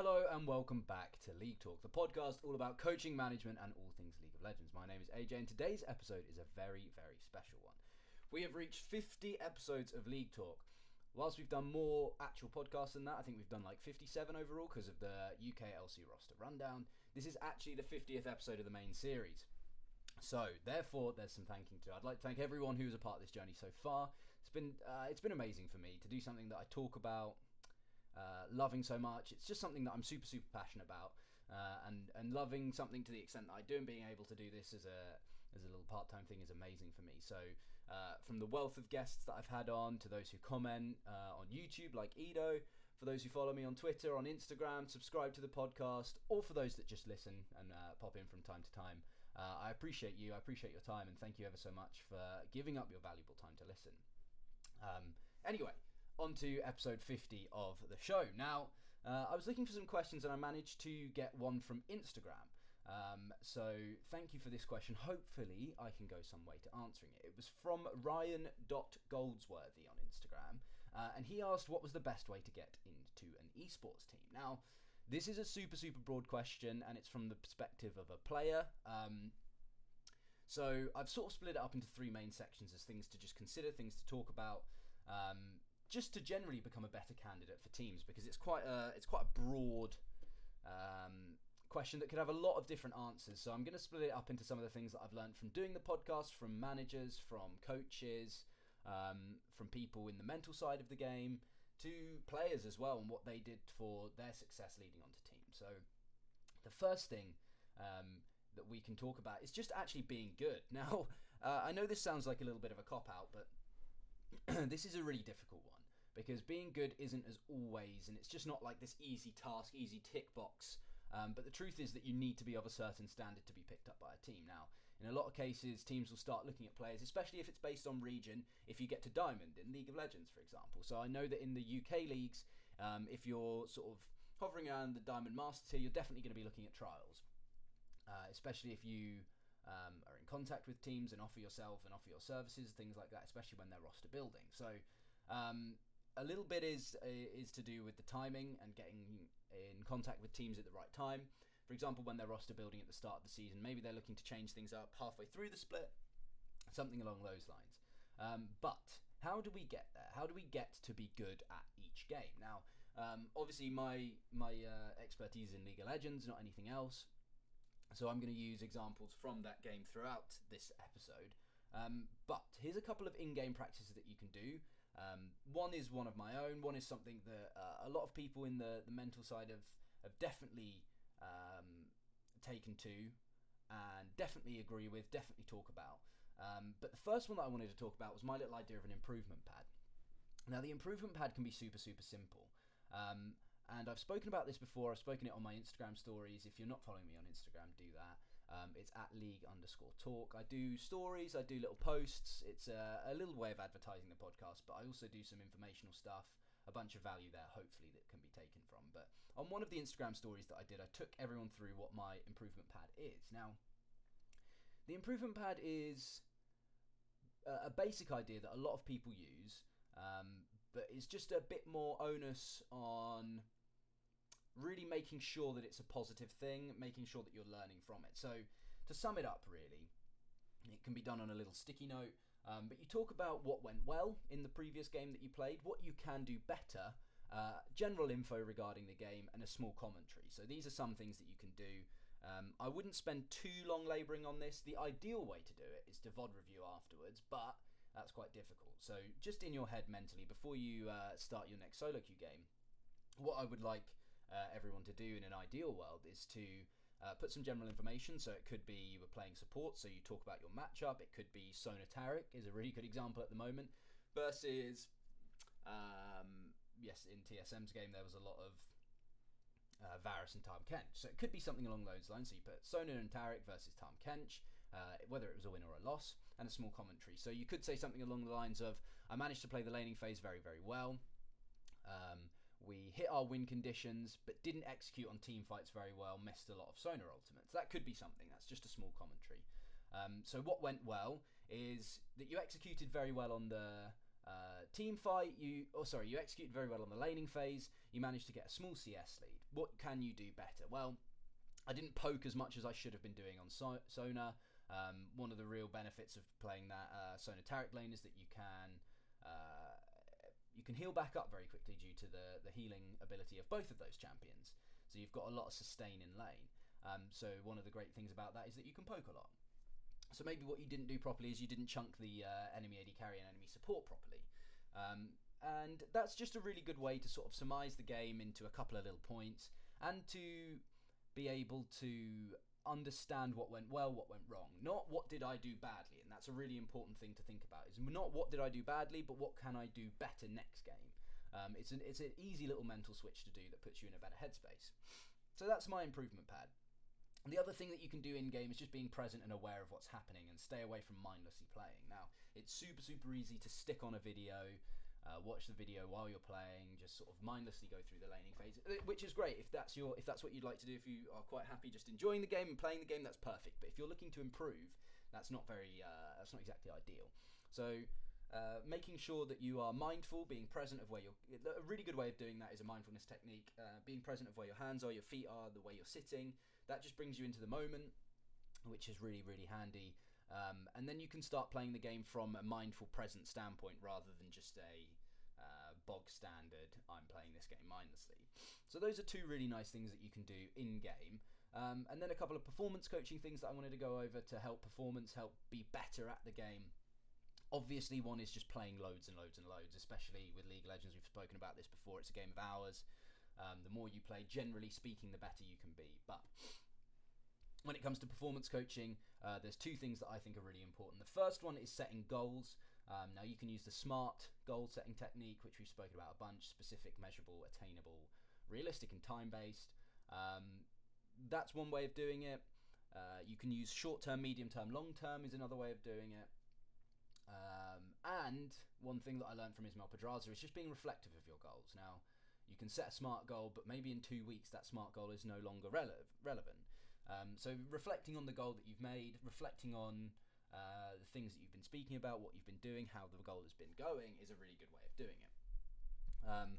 Hello and welcome back to League Talk, the podcast all about coaching, management, and all things League of Legends. My name is AJ, and today's episode is a very, very special one. We have reached 50 episodes of League Talk. Whilst we've done more actual podcasts than that, I think we've done like 57 overall because of the UK LC roster rundown. This is actually the 50th episode of the main series. So, therefore, there's some thanking to. I'd like to thank everyone who was a part of this journey so far. It's been uh, it's been amazing for me to do something that I talk about uh, loving so much. It's just something that I'm super, super passionate about, uh, and and loving something to the extent that I do, and being able to do this as a as a little part time thing is amazing for me. So, uh, from the wealth of guests that I've had on to those who comment uh, on YouTube, like Edo, for those who follow me on Twitter, on Instagram, subscribe to the podcast, or for those that just listen and uh, pop in from time to time, I appreciate you. I appreciate your time, and thank you ever so much for giving up your valuable time to listen. Um, anyway on to episode 50 of the show. Now, uh, I was looking for some questions and I managed to get one from Instagram. Um, so thank you for this question. Hopefully, I can go some way to answering it. It was from Ryan.goldsworthy on Instagram, uh, and he asked what was the best way to get into an esports team. Now, this is a super, super broad question, and it's from the perspective of a player. Um, so I've sort of split it up into three main sections as things to just consider, things to talk about. Um, just to generally become a better candidate for teams because it's quite a it's quite a broad um, question that could have a lot of different answers. So I'm going to split it up into some of the things that I've learned from doing the podcast, from managers, from coaches, um, from people in the mental side of the game, to players as well, and what they did for their success leading onto teams. So the first thing. Um, that we can talk about is just actually being good. Now, uh, I know this sounds like a little bit of a cop out, but this is a really difficult one because being good isn't as always, and it's just not like this easy task, easy tick box. Um, but the truth is that you need to be of a certain standard to be picked up by a team. Now, in a lot of cases, teams will start looking at players, especially if it's based on region, if you get to Diamond in League of Legends, for example. So I know that in the UK leagues, um, if you're sort of hovering around the Diamond Master tier, you're definitely going to be looking at trials, uh, especially if you um, are in contact with teams and offer yourself and offer your services, things like that, especially when they're roster building. So um, a little bit is is to do with the timing and getting in contact with teams at the right time. For example, when they're roster building at the start of the season, maybe they're looking to change things up halfway through the split, something along those lines. Um, but how do we get there? How do we get to be good at each game? Now, um, obviously, my my uh, expertise in League of Legends, not anything else. So I'm going to use examples from that game throughout this episode. Um, but here's a couple of in-game practices that you can do. Um, one is one of my own. One is something that uh, a lot of people in the, the mental side have have definitely um, taken to and definitely agree with, definitely talk about. Um, but the first one that I wanted to talk about was my little idea of an improvement pad. Now the improvement pad can be super super simple. Um, and I've spoken about this before. I've spoken it on my Instagram stories. If you're not following me on Instagram, do that. Um, it's at league underscore talk. I do stories, I do little posts. It's a, a, little way of advertising the podcast, but I also do some informational stuff, a bunch of value there, hopefully, that can be taken from. But on one of the Instagram stories that I did, I took everyone through what my improvement pad is. Now, the improvement pad is a, a basic idea that a lot of people use, um, but it's just a bit more onus on really making sure that it's a positive thing, making sure that you're learning from it. So, to sum it up, really, it can be done on a little sticky note, um, but you talk about what went well in the previous game that you played, what you can do better, uh, general info regarding the game, and a small commentary. So, these are some things that you can do. Um, I wouldn't spend too long labouring on this. The ideal way to do it is to VOD review afterwards, but that's quite difficult. So, just in your head mentally, before you uh, start your next solo queue game, what I would like uh, everyone to do in an ideal world is to uh, put some general information. So it could be you were playing support, so you talk about your matchup. It could be Sona Taric is a really good example at the moment versus um, yes, in TSM's game there was a lot of uh, Varus and Tahm Kench. So it could be something along those lines. So you put Sona and Taric versus Tahm Kench, uh, whether it was a win or a loss, and a small commentary. So you could say something along the lines of, I managed to play the laning phase very, very well. Um, we hit our win conditions, but didn't execute on team fights very well, missed a lot of Sona ultimates. That could be something, that's just a small commentary. Um, so, what went well is that you executed very well on the uh, team fight, you, oh sorry, you executed very well on the laning phase, you managed to get a small CS lead. what can you do better? Well, I didn't poke as much as I should have been doing on so- Sona. Um, one of the real benefits of playing that uh, Sona Taric lane is that you can uh, can heal back up very quickly due to the the healing ability of both of those champions. So you've got a lot of sustain in lane. Um, so one of the great things about that is that you can poke a lot. So maybe what you didn't do properly is you didn't chunk the uh, enemy AD carry and enemy support properly. Um, and that's just a really good way to sort of surmise the game into a couple of little points and to be able to understand what went well, what went wrong. Not what did I do badly, and that's a really important thing to think about. Is not what did I do badly, but what can I do better next game. Um, it's an it's an easy little mental switch to do that puts you in a better headspace. So that's my improvement pad. The other thing that you can do in game is just being present and aware of what's happening and stay away from mindlessly playing. Now, it's super super easy to stick on a video uh, watch the video while you're playing, just sort of mindlessly go through the laning phase, uh, which is great if that's your if that's what you'd like to do. If you are quite happy just enjoying the game and playing the game, that's perfect. But if you're looking to improve, that's not very uh, that's not exactly ideal. So. Uh, making sure that you are mindful, being present of where you're. A really good way of doing that is a mindfulness technique. Uh, being present of where your hands are, your feet are, the way you're sitting. That just brings you into the moment, which is really, really handy. Um, and then you can start playing the game from a mindful present standpoint rather than just a bog standard I'm playing this game mindlessly. So those are two really nice things that you can do in game. Um, and then a couple of performance coaching things that I wanted to go over to help performance, help be better at the game. Obviously, one is just playing loads and loads and loads, especially with League Legends. We've spoken about this before. It's a game of hours. Um, the more you play, generally speaking, the better you can be. But when it comes to performance coaching, uh, there's two things that I think are really important. The first one is setting goals. Um, now, you can use the SMART goal setting technique, which we've spoken about a bunch specific, measurable, attainable, realistic, and time based. Um, that's one way of doing it. Uh, you can use short term, medium term, long term, is another way of doing it. Um, and one thing that I learned from Ismail Pedraza is just being reflective of your goals. Now, you can set a smart goal, but maybe in two weeks that smart goal is no longer rele- relevant. Um, so reflecting on the goal that you've made, reflecting on uh, the things that you've been speaking about, what you've been doing, how the goal has been going, is a really good way of doing it. Um,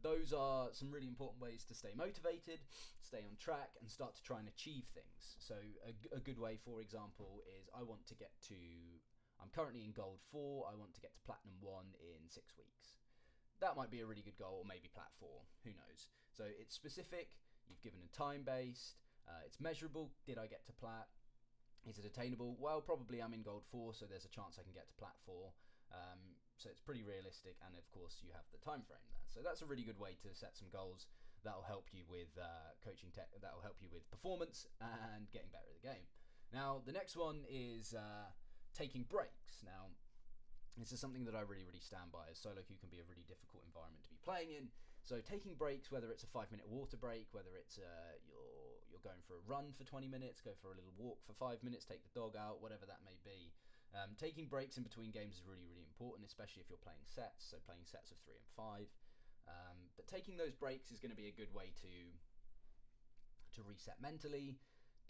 those are some really important ways to stay motivated, stay on track, and start to try and achieve things. So a, a good way, for example, is I want to get to. I'm currently in gold four. I want to get to platinum one in six weeks. That might be a really good goal, or maybe plat four. Who knows? So it's specific. You've given a time based. Uh, it's measurable. Did I get to plat? Is it attainable? Well, probably I'm in gold four, so there's a chance I can get to plat four. Um, so it's pretty realistic, and of course you have the time frame there. So that's a really good way to set some goals that'll help you with uh, coaching tech. That'll help you with performance and getting better at the game. Now the next one is uh, taking breaks. Now this is something that I really, really stand by. As solo queue can be a really difficult environment to be playing in. So taking breaks, whether it's a five minute water break, whether it's uh, you're you're going for a run for 20 minutes, go for a little walk for five minutes, take the dog out, whatever that may be. Um, taking breaks in between games is really, really important, especially if you're playing sets. So playing sets of three and five. Um, but taking those breaks is going to be a good way to to reset mentally,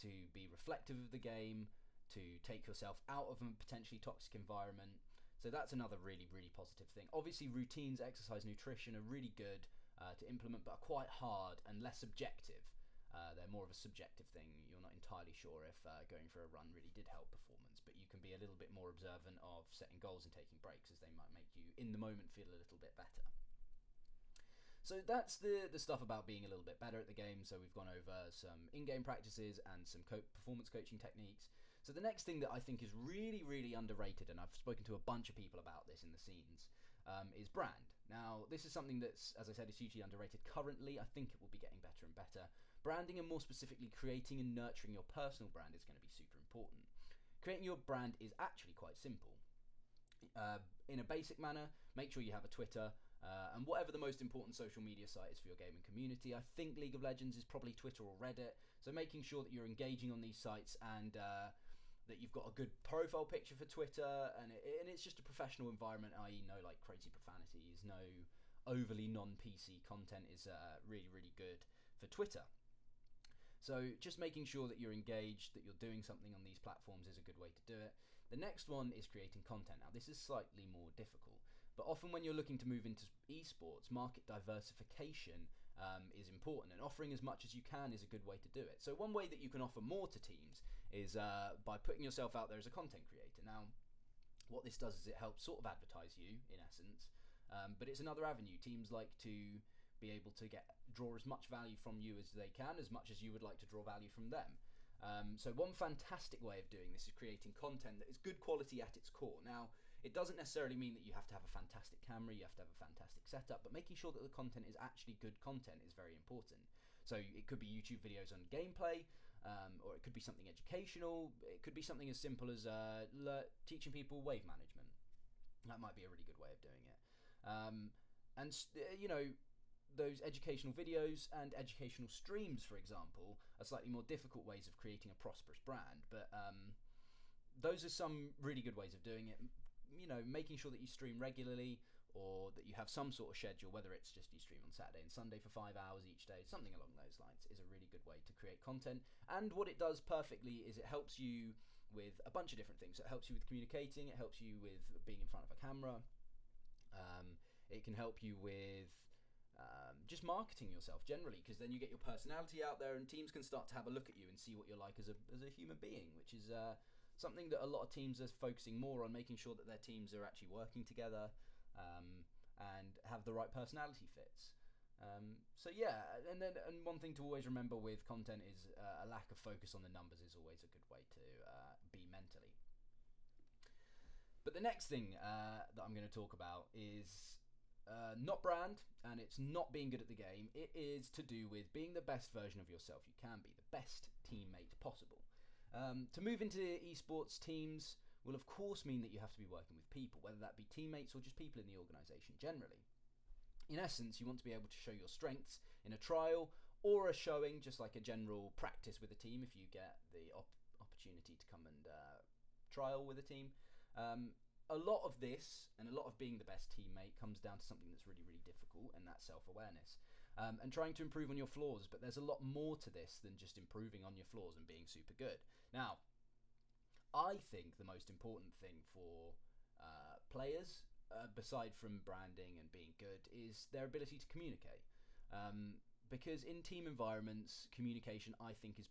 to be reflective of the game, to take yourself out of a potentially toxic environment. So that's another really, really positive thing. Obviously, routines, exercise, nutrition are really good uh, to implement, but are quite hard and less objective. Uh, they're more of a subjective thing. You're not entirely sure if uh, going for a run really did help performance, but you can be a little bit more observant of setting goals and taking breaks as they might make you, in the moment, feel a little bit better. So that's the the stuff about being a little bit better at the game. So we've gone over some in-game practices and some co- performance coaching techniques. So the next thing that I think is really really underrated, and I've spoken to a bunch of people about this in the scenes, um, is brand. Now, this is something that's, as I said, is hugely underrated currently. I think it will be getting better and better. Branding, and more specifically, creating and nurturing your personal brand, is going to be super important. Creating your brand is actually quite simple. Uh, in a basic manner, make sure you have a Twitter. Uh, and whatever the most important social media site is for your gaming community, I think League of Legends is probably Twitter or Reddit. So making sure that you're engaging on these sites and uh, that you've got a good profile picture for Twitter, and it, and it's just a professional environment, i.e., no like crazy profanities, no overly non-PC content is uh, really really good for Twitter. So just making sure that you're engaged, that you're doing something on these platforms is a good way to do it. The next one is creating content. Now this is slightly more difficult. But often, when you're looking to move into esports, market diversification um, is important, and offering as much as you can is a good way to do it. So, one way that you can offer more to teams is uh, by putting yourself out there as a content creator. Now, what this does is it helps sort of advertise you, in essence, um, but it's another avenue. Teams like to be able to get draw as much value from you as they can, as much as you would like to draw value from them. Um, so one fantastic way of doing this is creating content that is good quality at its core. Now, it doesn't necessarily mean that you have to have a fantastic camera, you have to have a fantastic setup, but making sure that the content is actually good content is very important. So it could be YouTube videos on gameplay, um, or it could be something educational. It could be something as simple as uh, le- teaching people wave management. That might be a really good way of doing it. Um, and uh, you know, those educational videos and educational streams, for example, are slightly more difficult ways of creating a prosperous brand. But um, those are some really good ways of doing it you know, making sure that you stream regularly or that you have some sort of schedule, whether it's just you stream on Saturday and Sunday for five hours each day, something along those lines, is a really good way to create content. And what it does perfectly is it helps you with a bunch of different things. It helps you with communicating, it helps you with being in front of a camera, um, it can help you with um, just marketing yourself generally, because then you get your personality out there, and teams can start to have a look at you and see what you're like as a as a human being, which is uh, something that a lot of teams are focusing more on making sure that their teams are actually working together um, and have the right personality fits. Um, so yeah, and then and one thing to always remember with content is uh, a lack of focus on the numbers is always a good way to uh, be mentally. But the next thing uh, that I'm going to talk about is uh, not brand and it's not being good at the game. It is to do with being the best version of yourself you can be, the best teammate possible. Um, to move into esports teams will, of course, mean that you have to be working with people, whether that be teammates or just people in the organisation generally. In essence, you want to be able to show your strengths in a trial or a showing, just like a general practice with a team if you get the op- opportunity to come and uh, trial with a team. Um, a lot of this and a lot of being the best teammate comes down to something that's really, really difficult, and that's self awareness um, and trying to improve on your flaws. But there's a lot more to this than just improving on your flaws and being super good. Now, I think the most important thing for uh, players, uh, beside from branding and being good, is their ability to communicate. Um, because in team environments, communication, I think, is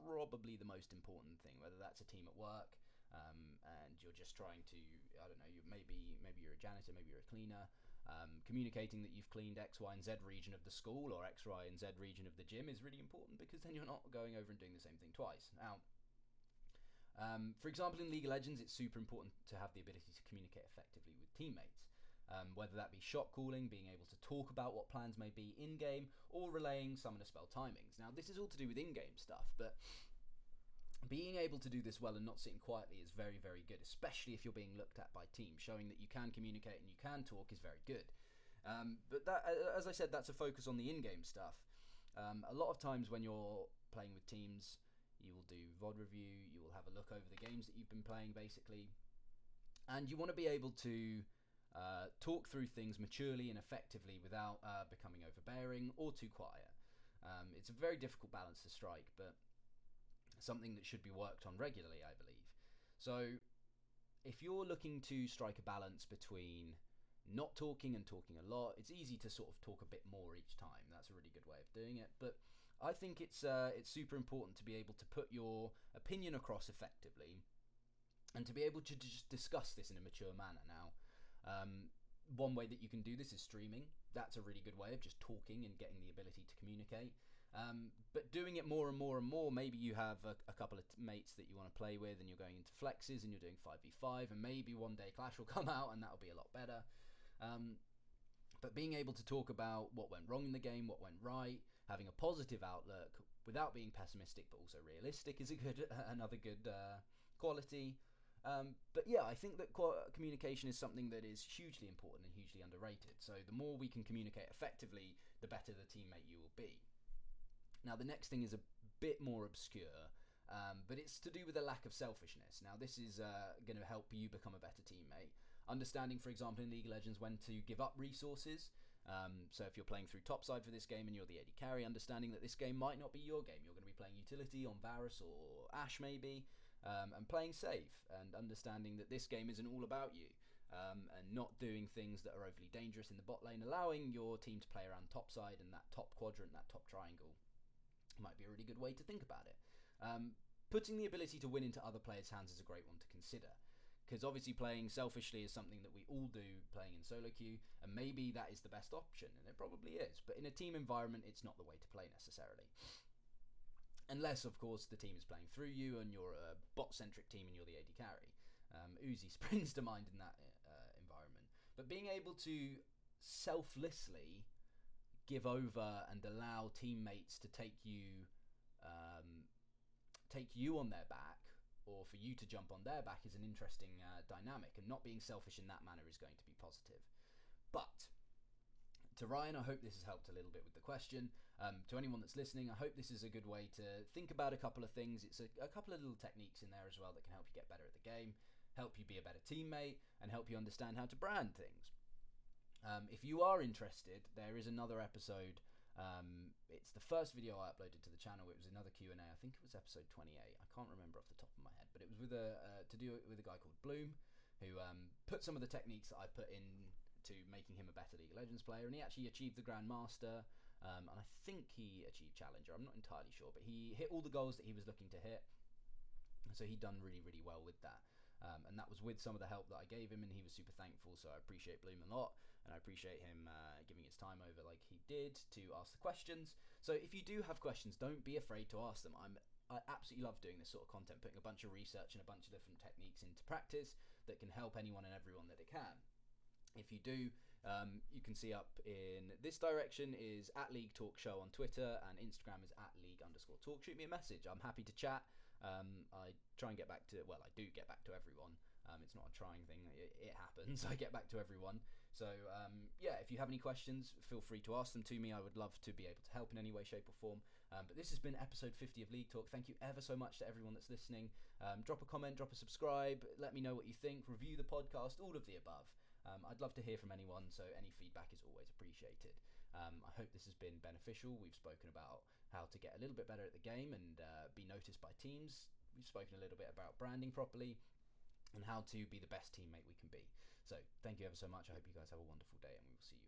probably the most important thing. Whether that's a team at work, um, and you're just trying to, I don't know, you maybe maybe you're a janitor, maybe you're a cleaner, um, communicating that you've cleaned X, Y, and Z region of the school or X, Y, and Z region of the gym is really important because then you're not going over and doing the same thing twice. Now, um, for example, in League of Legends, it's super important to have the ability to communicate effectively with teammates. Um, whether that be shot calling, being able to talk about what plans may be in game, or relaying summoner spell timings. Now, this is all to do with in game stuff, but being able to do this well and not sitting quietly is very, very good, especially if you're being looked at by teams. Showing that you can communicate and you can talk is very good. Um, but that, as I said, that's a focus on the in-game stuff. Um, a lot of times when you're playing with teams, you will do VOD review, you will have a look over the games that you've been playing, basically, and you want to be able to uh, talk through things maturely and effectively without uh, becoming overbearing or too quiet. Um, it's a very difficult balance to strike, but something that should be worked on regularly, I believe. So, if you're looking to strike a balance between not talking and talking a lot, it's easy to sort of talk a bit more each time. That's a really good way of doing it. But I think it's uh, it's super important to be able to put your opinion across effectively, and to be able to just discuss this in a mature manner. Now, um, one way that you can do this is streaming. That's a really good way of just talking and getting the ability to communicate. Um, but doing it more and more and more, maybe you have a, a couple of t- mates that you want to play with, and you're going into flexes and you're doing 5v5, and maybe one day Clash will come out and that'll be a lot better. Um, but being able to talk about what went wrong in the game, what went right, having a positive outlook without being pessimistic but also realistic is a good another good uh, quality. Um, but yeah, I think that communication is something that is hugely important and hugely underrated. So the more we can communicate effectively, the better the teammate you will be. Now, the next thing is a bit more obscure, um, but it's to do with a lack of selfishness. Now, this is uh, going to help you become a better teammate. Understanding, for example, in League of Legends, when to give up resources. Um, so, if you're playing through topside for this game and you're the AD carry, understanding that this game might not be your game. You're going to be playing utility on Varus or Ashe, maybe, um, and playing safe, and understanding that this game isn't all about you. um, and not doing things that are overly dangerous in the bot lane, allowing your team to play around top side and that top quadrant, that top triangle, might be a really good way to think about it. Um, putting the ability to win into other players' hands is a great one to consider. Because obviously, playing selfishly is something that we all do playing in solo queue, and maybe that is the best option, and it probably is. But in a team environment, it's not the way to play necessarily. Unless, of course, the team is playing through you and you're a bot centric team and you're the AD carry. Um, Uzi springs to mind in that uh, environment. But being able to selflessly give over and allow teammates to take you um, take you on their back or for you to jump on their back is an interesting uh, dynamic, and not being selfish in that manner is going to be positive. But to Ryan, I hope this has helped a little bit with the question. Um, to anyone that's listening, I hope this is a good way to think about a couple of things. It's a, a, couple of little techniques in there as well that can help you get better at the game, help you be a better teammate, and help you understand how to brand things. Um, if you are interested, there is another episode um, it's the first video I uploaded to the channel. It was another Q and A. I think it was episode 28. I can't remember off the top of my head, but it was with a uh, to do with a guy called Bloom, who um, put some of the techniques that I put in to making him a better League of Legends player, and he actually achieved the Grandmaster. Um, and I think he achieved Challenger. I'm not entirely sure, but he hit all the goals that he was looking to hit. So he'd done really, really well with that. Um, and that was with some of the help that I gave him, and he was super thankful. So I appreciate Bloom a lot and I appreciate him uh, giving his time over like he did to ask the questions. So if you do have questions, don't be afraid to ask them. I'm I absolutely love doing this sort of content, putting a bunch of research and a bunch of different techniques into practice that can help anyone and everyone that it can. If you do, um, you can see up in this direction is at League Talk Show on Twitter and Instagram is at League underscore Talk. Shoot me a message. I'm happy to chat. Um, I try and get back to well, I do get back to everyone. Um, it's not a trying thing. It, it happens. I get back to everyone. So um, yeah, if you have any questions, feel free to ask them to me. I would love to be able to help in any way, shape, or form. Um, but this has been episode 50 of League Talk. Thank you ever so much to everyone that's listening. Um, drop a comment, drop a subscribe. Let me know what you think. Review the podcast. All of the above. Um, I'd love to hear from anyone, so any feedback is always appreciated. Um, I hope this has been beneficial. We've spoken about how to get a little bit better at the game and uh, be noticed by teams. We've spoken a little bit about branding properly and how to be the best teammate we can be. So thank you ever so much. I hope you guys have a wonderful day, and we will see you